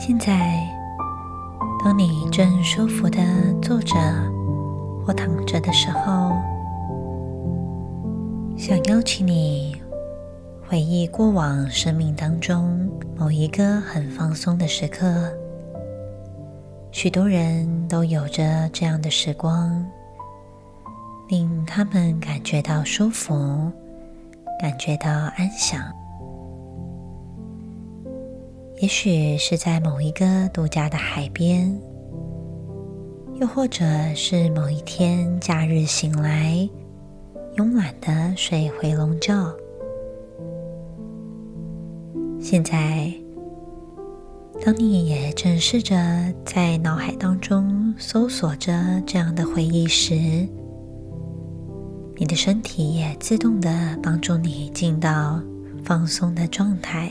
现在，当你正舒服的坐着或躺着的时候，想邀请你回忆过往生命当中某一个很放松的时刻。许多人都有着这样的时光，令他们感觉到舒服，感觉到安详。也许是在某一个度假的海边，又或者是某一天假日醒来，慵懒的睡回笼觉。现在，当你也正试着在脑海当中搜索着这样的回忆时，你的身体也自动的帮助你进到放松的状态。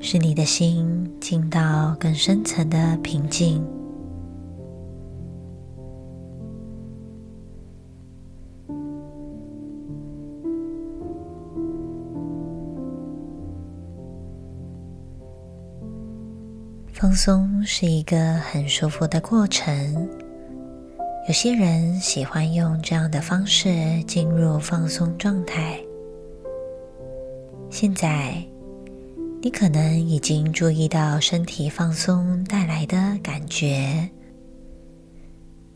使你的心进到更深层的平静。放松是一个很舒服的过程。有些人喜欢用这样的方式进入放松状态。现在。你可能已经注意到身体放松带来的感觉。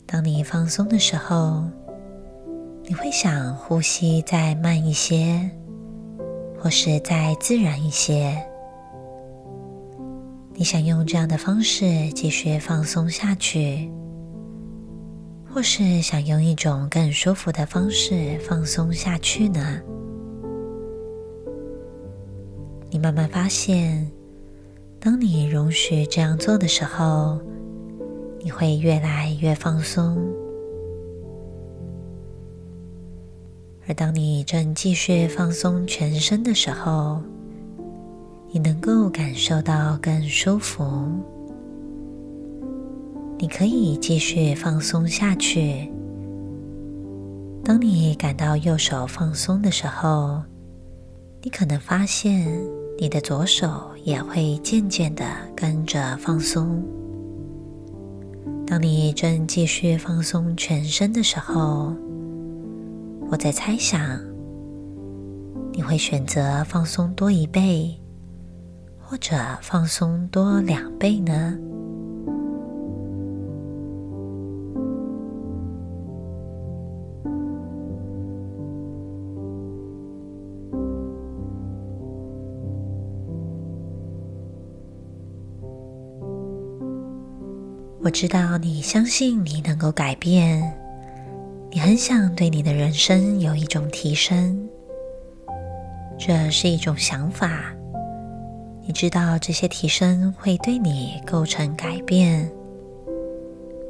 当你放松的时候，你会想呼吸再慢一些，或是再自然一些。你想用这样的方式继续放松下去，或是想用一种更舒服的方式放松下去呢？你慢慢发现，当你容许这样做的时候，你会越来越放松。而当你正继续放松全身的时候，你能够感受到更舒服。你可以继续放松下去。当你感到右手放松的时候，你可能发现你的左手也会渐渐的跟着放松。当你正继续放松全身的时候，我在猜想，你会选择放松多一倍，或者放松多两倍呢？我知道你相信你能够改变，你很想对你的人生有一种提升，这是一种想法。你知道这些提升会对你构成改变，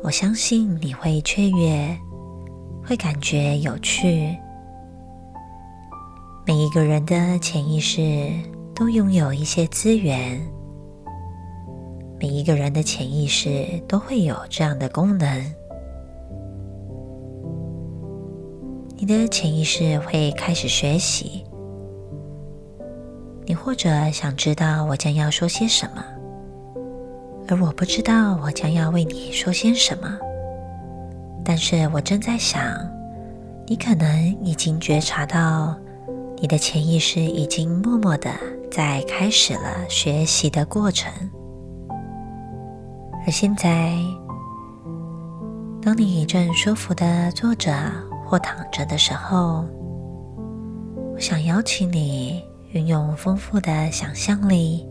我相信你会雀跃，会感觉有趣。每一个人的潜意识都拥有一些资源。每一个人的潜意识都会有这样的功能。你的潜意识会开始学习。你或者想知道我将要说些什么，而我不知道我将要为你说些什么。但是我正在想，你可能已经觉察到，你的潜意识已经默默的在开始了学习的过程。而现在，当你正舒服的坐着或躺着的时候，我想邀请你运用丰富的想象力，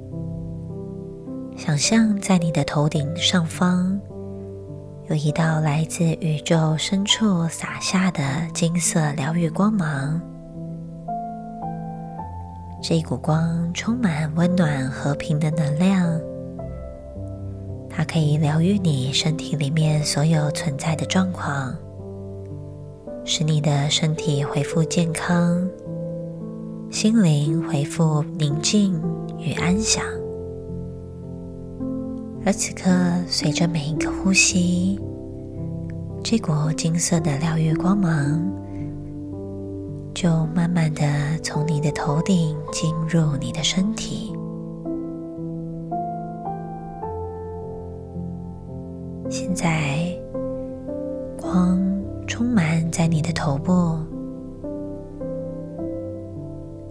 想象在你的头顶上方有一道来自宇宙深处洒下的金色疗愈光芒。这一股光充满温暖和平的能量。它可以疗愈你身体里面所有存在的状况，使你的身体恢复健康，心灵恢复宁静与安详。而此刻，随着每一个呼吸，这股金色的疗愈光芒就慢慢的从你的头顶进入你的身体。现在，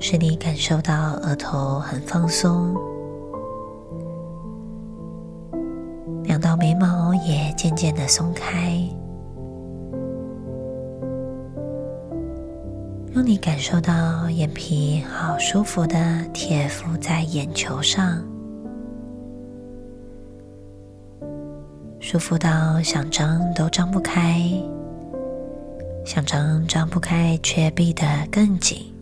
使你感受到额头很放松。两道眉毛也渐渐的松开，让你感受到眼皮好舒服的贴敷在眼球上，舒服到想张都张不开，想张张不开却闭得更紧。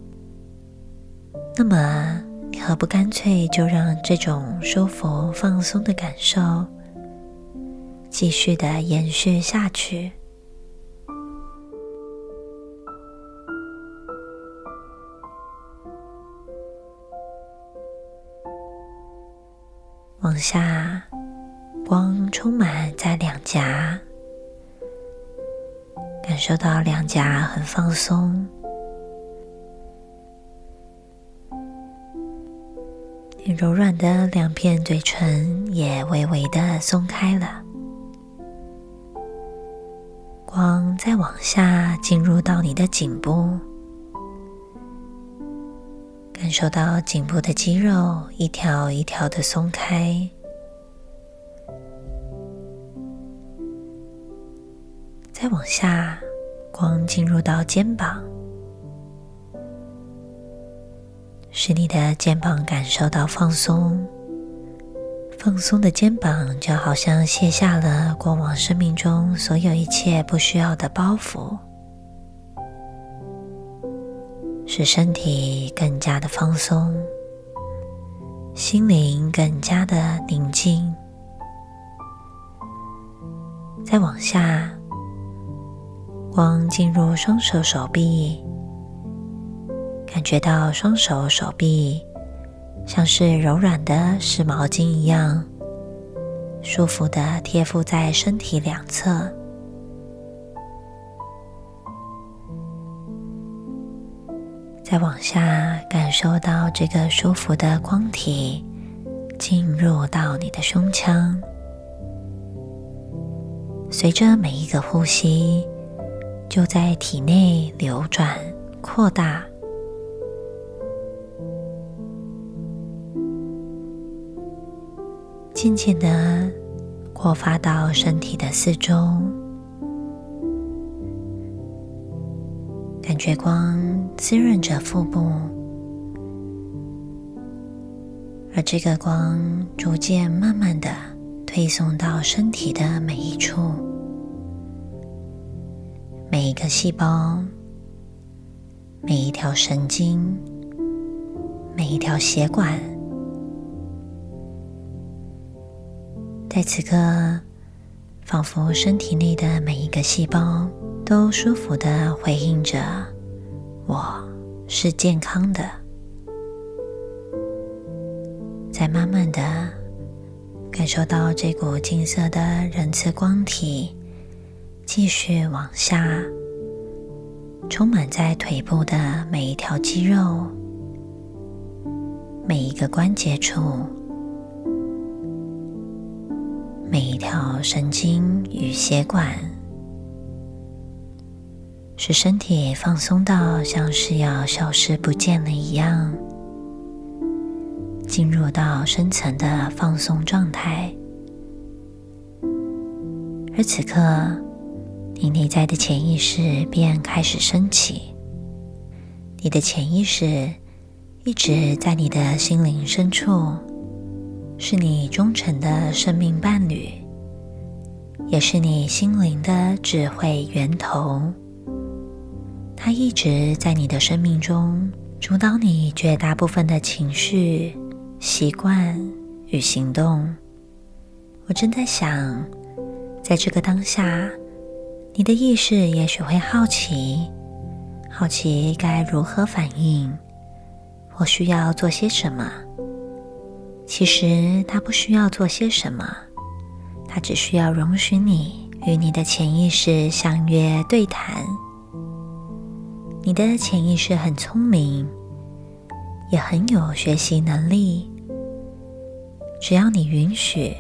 那么，你何不干脆就让这种舒服放松的感受，继续的延续下去，往下，光充满在两颊，感受到两颊很放松，柔软的两片嘴唇也微微的松开了。光再往下进入到你的颈部，感受到颈部的肌肉一条一条的松开。再往下，光进入到肩膀，使你的肩膀感受到放松。放松的肩膀就好像卸下了过往生命中所有一切不需要的包袱，使身体更加的放松，心灵更加的宁静。再往下，光进入双手手臂，觉到双手手臂。像是柔软的湿毛巾一样，舒服的贴敷在身体两侧。再往下，感受到这个舒服的光体进入到你的胸腔，随着每一个呼吸，就在体内流转扩大。渐渐的扩发到身体的四周，感觉光滋润着腹部，而这个光逐渐慢慢的推送到身体的每一处，每一个细胞，每一条神经，每一条血管。在此刻，仿佛身体内的每一个细胞都舒服地回应着“我是健康的”。再慢慢地感受到这股金色的仁慈光体继续往下，充满在腿部的每一条肌肉、每一个关节处。每一条神经与血管，使身体放松到像是要消失不见了一样，进入到深层的放松状态。而此刻，你内在的潜意识便开始升起。你的潜意识一直在你的心灵深处。是你忠诚的生命伴侣，也是你心灵的智慧源头。它一直在你的生命中主导你绝大部分的情绪、习惯与行动。我正在想，在这个当下，你的意识也许会好奇，好奇该如何反应，或需要做些什么。其实它不需要做些什么，它只需要容许你与你的潜意识相约对谈。你的潜意识很聪明，也很有学习能力。只要你允许，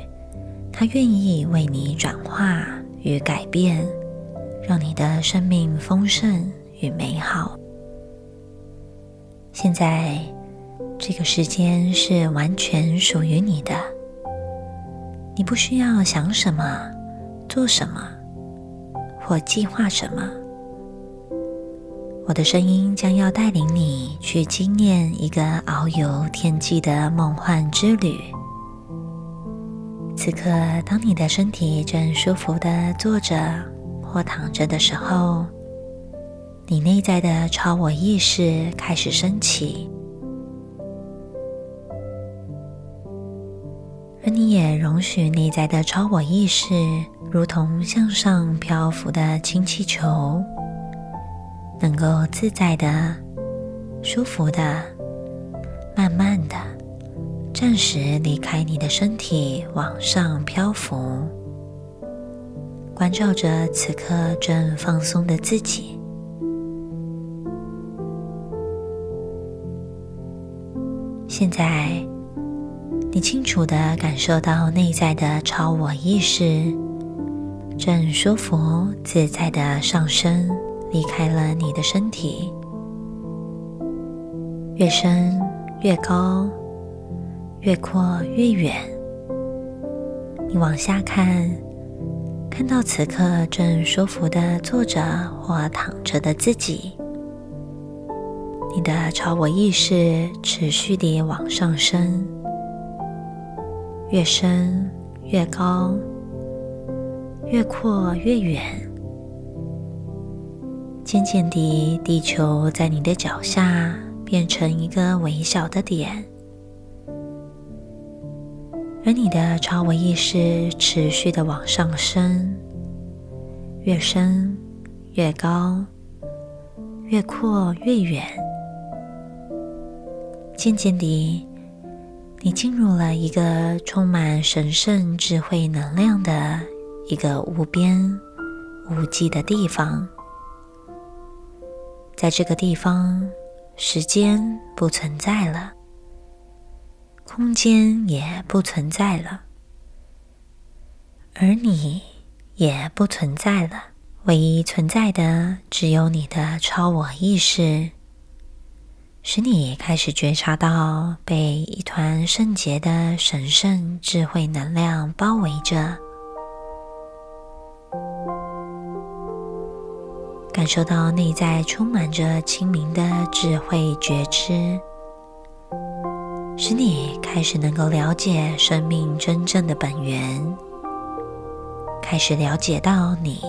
它愿意为你转化与改变，让你的生命丰盛与美好。现在，这个时间是完全属于你的，你不需要想什么、做什么或计划什么。我的声音将要带领你去经验一个遨游天际的梦幻之旅。此刻，当你的身体正舒服地坐着或躺着的时候，你内在的超我意识开始升起，而你也容许内在的超我意识如同向上漂浮的氢气球，能够自在的、舒服的、慢慢的、暂时离开你的身体，往上漂浮，关照着此刻正放松的自己。现在，你清楚地感受到内在的超我意识正舒服自在地上升，离开了你的身体，越升越高，越扩越远。你往下看，看到此刻正舒服地坐着或躺着的自己。你的超我意识持续地往上升，越升越高，越扩越远。渐渐地，地球在你的脚下变成一个微小的点，而你的超我意识持续的往上升，越升越高，越扩越远。渐渐地，你进入了一个充满神圣智慧能量的一个无边无际的地方。在这个地方，时间不存在了，空间也不存在了，而你也不存在了。唯一存在的，只有你的超我意识。使你开始觉察到被一团圣洁的神圣智慧能量包围着，感受到内在充满着清明的智慧觉知，使你开始能够了解生命真正的本源，开始了解到你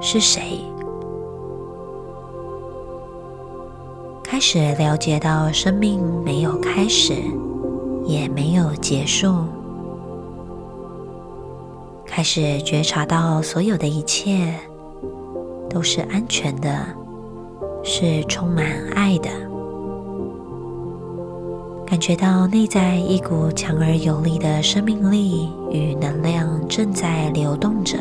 是谁。开始了解到生命没有开始，也没有结束。开始觉察到所有的一切都是安全的，是充满爱的。感觉到内在一股强而有力的生命力与能量正在流动着。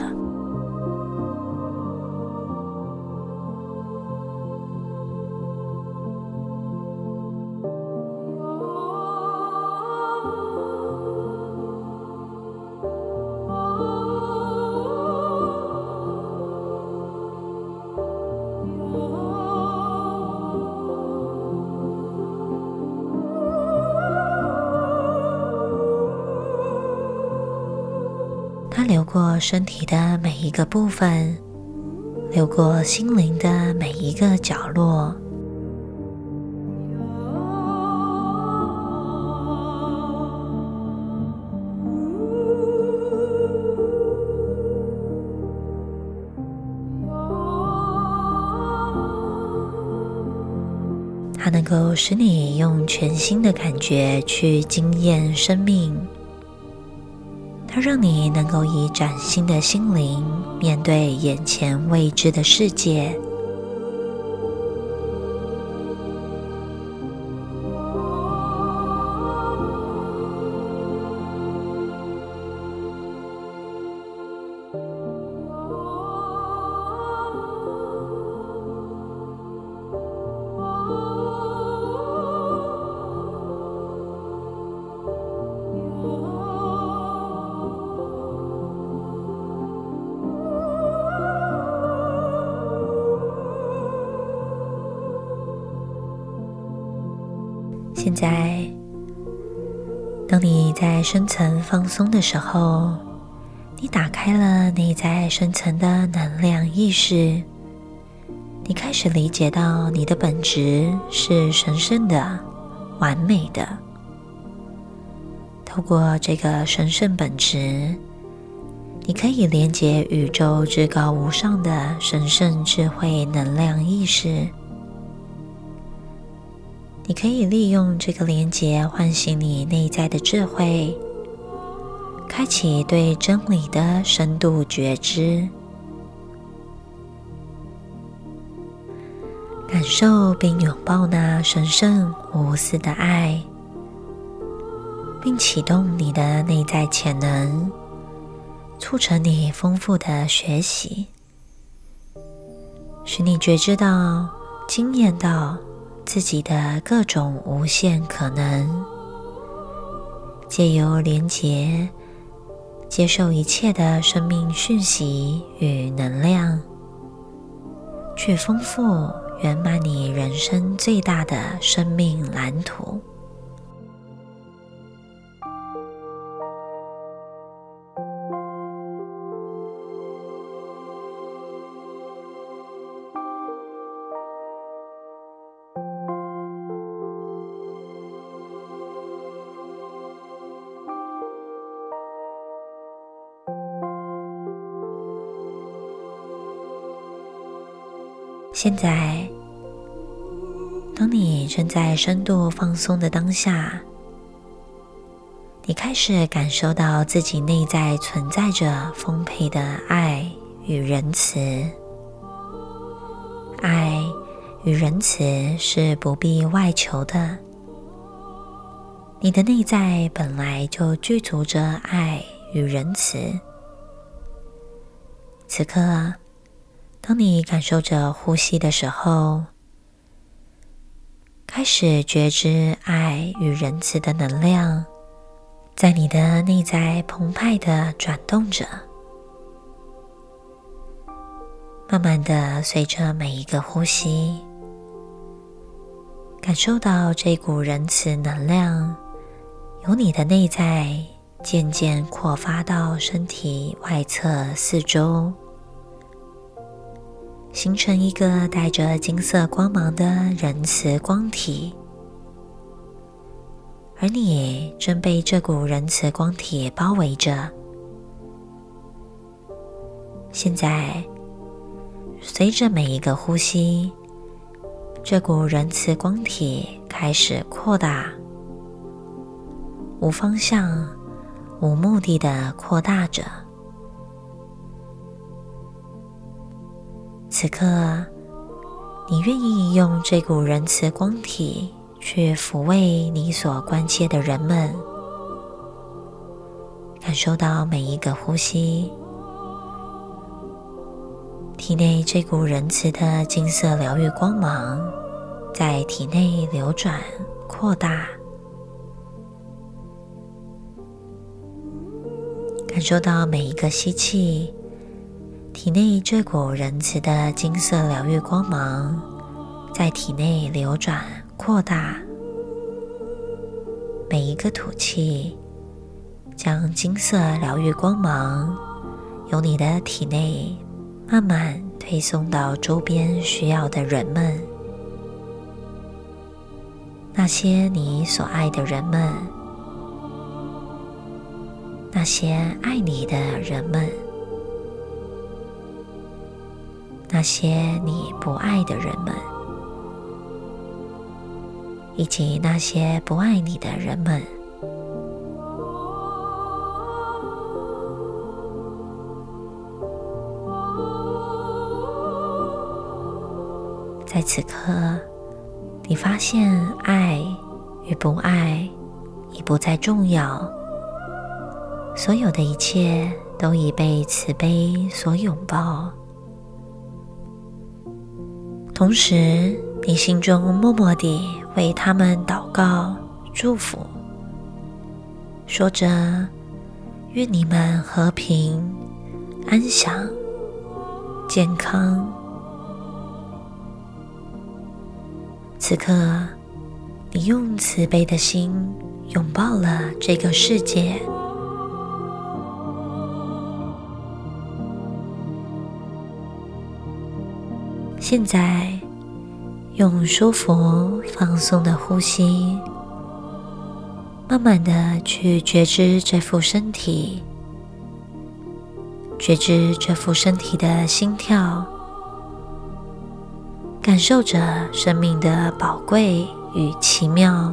身体的每一个部分，流过心灵的每一个角落。它能够使你用全新的感觉去惊艳生命。它让你能够以崭新的心灵面对眼前未知的世界。当你在深层放松的时候，你打开了内在深层的能量意识，你开始理解到你的本质是神圣的、完美的。透过这个神圣本质，你可以连接宇宙至高无上的神圣智慧能量意识。你可以利用这个连接唤醒你内在的智慧，开启对真理的深度觉知，感受并拥抱那神圣无私的爱，并启动你的内在潜能，促成你丰富的学习，使你觉知到、经验到。自己的各种无限可能，借由连结，接受一切的生命讯息与能量，去丰富圆满你人生最大的生命蓝图。现在，当你正在深度放松的当下，你开始感受到自己内在存在着丰沛的爱与仁慈。爱与仁慈是不必外求的，你的内在本来就具足着爱与仁慈。此刻。当你感受着呼吸的时候，开始觉知爱与仁慈的能量在你的内在澎湃地转动着，慢慢地随着每一个呼吸，感受到这股仁慈能量由你的内在渐渐扩发到身体外侧四周。形成一个带着金色光芒的仁慈光体，而你正被这股仁慈光体包围着。现在，随着每一个呼吸，这股仁慈光体开始扩大，无方向、无目的的扩大着。此刻，你愿意用这股仁慈光体去抚慰你所关切的人们，感受到每一个呼吸，体内这股仁慈的金色疗愈光芒在体内流转扩大，感受到每一个吸气。体内这股仁慈的金色疗愈光芒在体内流转扩大，每一个吐气，将金色疗愈光芒由你的体内慢慢推送到周边需要的人们，那些你所爱的人们，那些爱你的人们。那些你不爱的人们，以及那些不爱你的人们，在此刻，你发现爱与不爱已不再重要，所有的一切都已被慈悲所拥抱。同时，你心中默默地为他们祷告、祝福，说着：“愿你们和平、安详、健康。”此刻，你用慈悲的心拥抱了这个世界。现在，用舒服、放松的呼吸，慢慢的去觉知这副身体，觉知这副身体的心跳。感受着生命的宝贵与奇妙，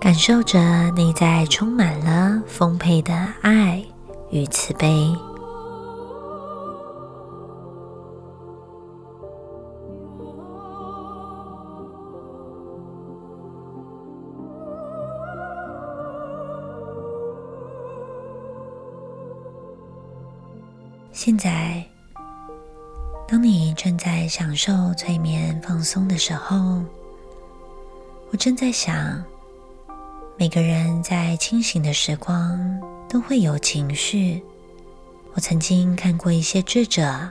感受着内在充满了丰沛的爱与慈悲。现在，当你正在享受催眠放松的时候，我正在想，每个人在清醒的时光都会有情绪。我曾经看过一些智者，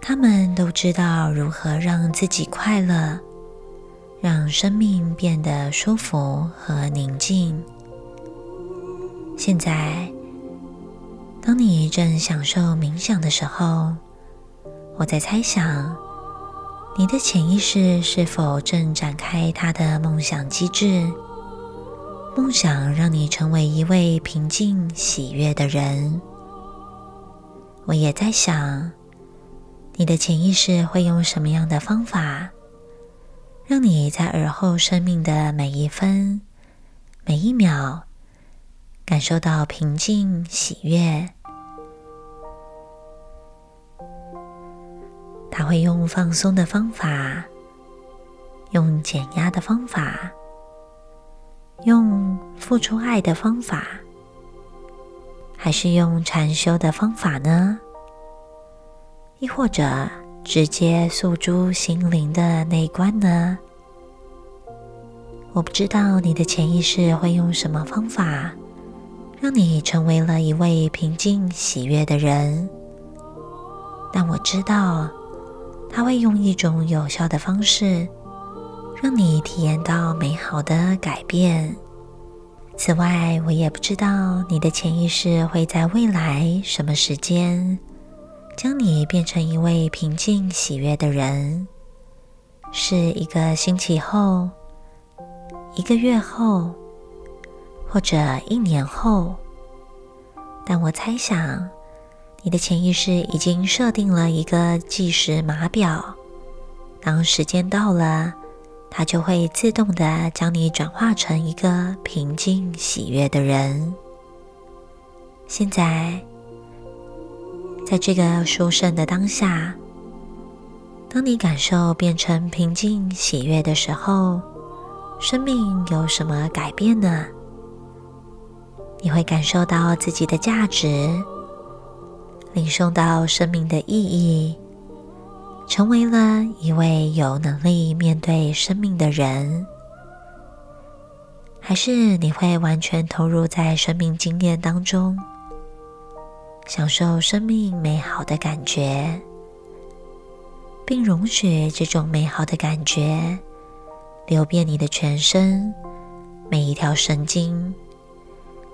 他们都知道如何让自己快乐，让生命变得舒服和宁静。现在。当你正享受冥想的时候，我在猜想，你的潜意识是否正展开它的梦想机制？梦想让你成为一位平静喜悦的人。我也在想，你的潜意识会用什么样的方法，让你在耳后生命的每一分、每一秒，感受到平静、喜悦。他会用放松的方法，用减压的方法，用付出爱的方法，还是用禅修的方法呢？亦或者直接诉诸心灵的内观呢？我不知道你的潜意识会用什么方法，让你成为了一位平静喜悦的人。但我知道。他会用一种有效的方式，让你体验到美好的改变。此外，我也不知道你的潜意识会在未来什么时间，将你变成一位平静喜悦的人。是一个星期后，一个月后，或者一年后。但我猜想。你的潜意识已经设定了一个计时码表，当时间到了，它就会自动的将你转化成一个平静喜悦的人。现在，在这个殊胜的当下，当你感受变成平静喜悦的时候，生命有什么改变呢？你会感受到自己的价值。领受到生命的意义，成为了一位有能力面对生命的人，还是你会完全投入在生命经验当中，享受生命美好的感觉，并容许这种美好的感觉流遍你的全身，每一条神经，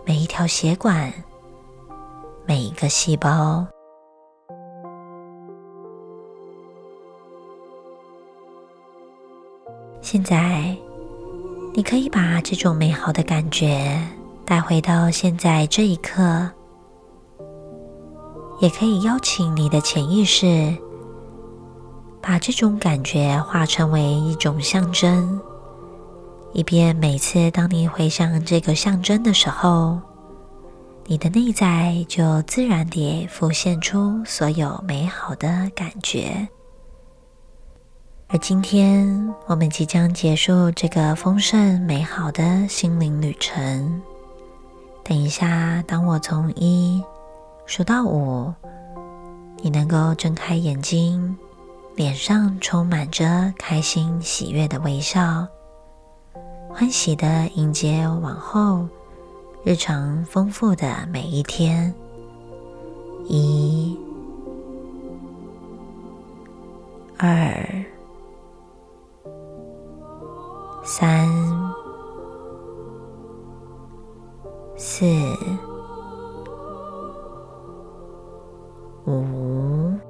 每一条血管。每一个细胞。现在，你可以把这种美好的感觉带回到现在这一刻，也可以邀请你的潜意识，把这种感觉化成为一种象征，以便每次当你回想这个象征的时候，你的内在就自然地浮现出所有美好的感觉。而今天我们即将结束这个丰盛美好的心灵旅程。等一下，当我从一数到五，你能够睁开眼睛，脸上充满着开心喜悦的微笑，欢喜的迎接往后日常丰富的每一天。一二三四五。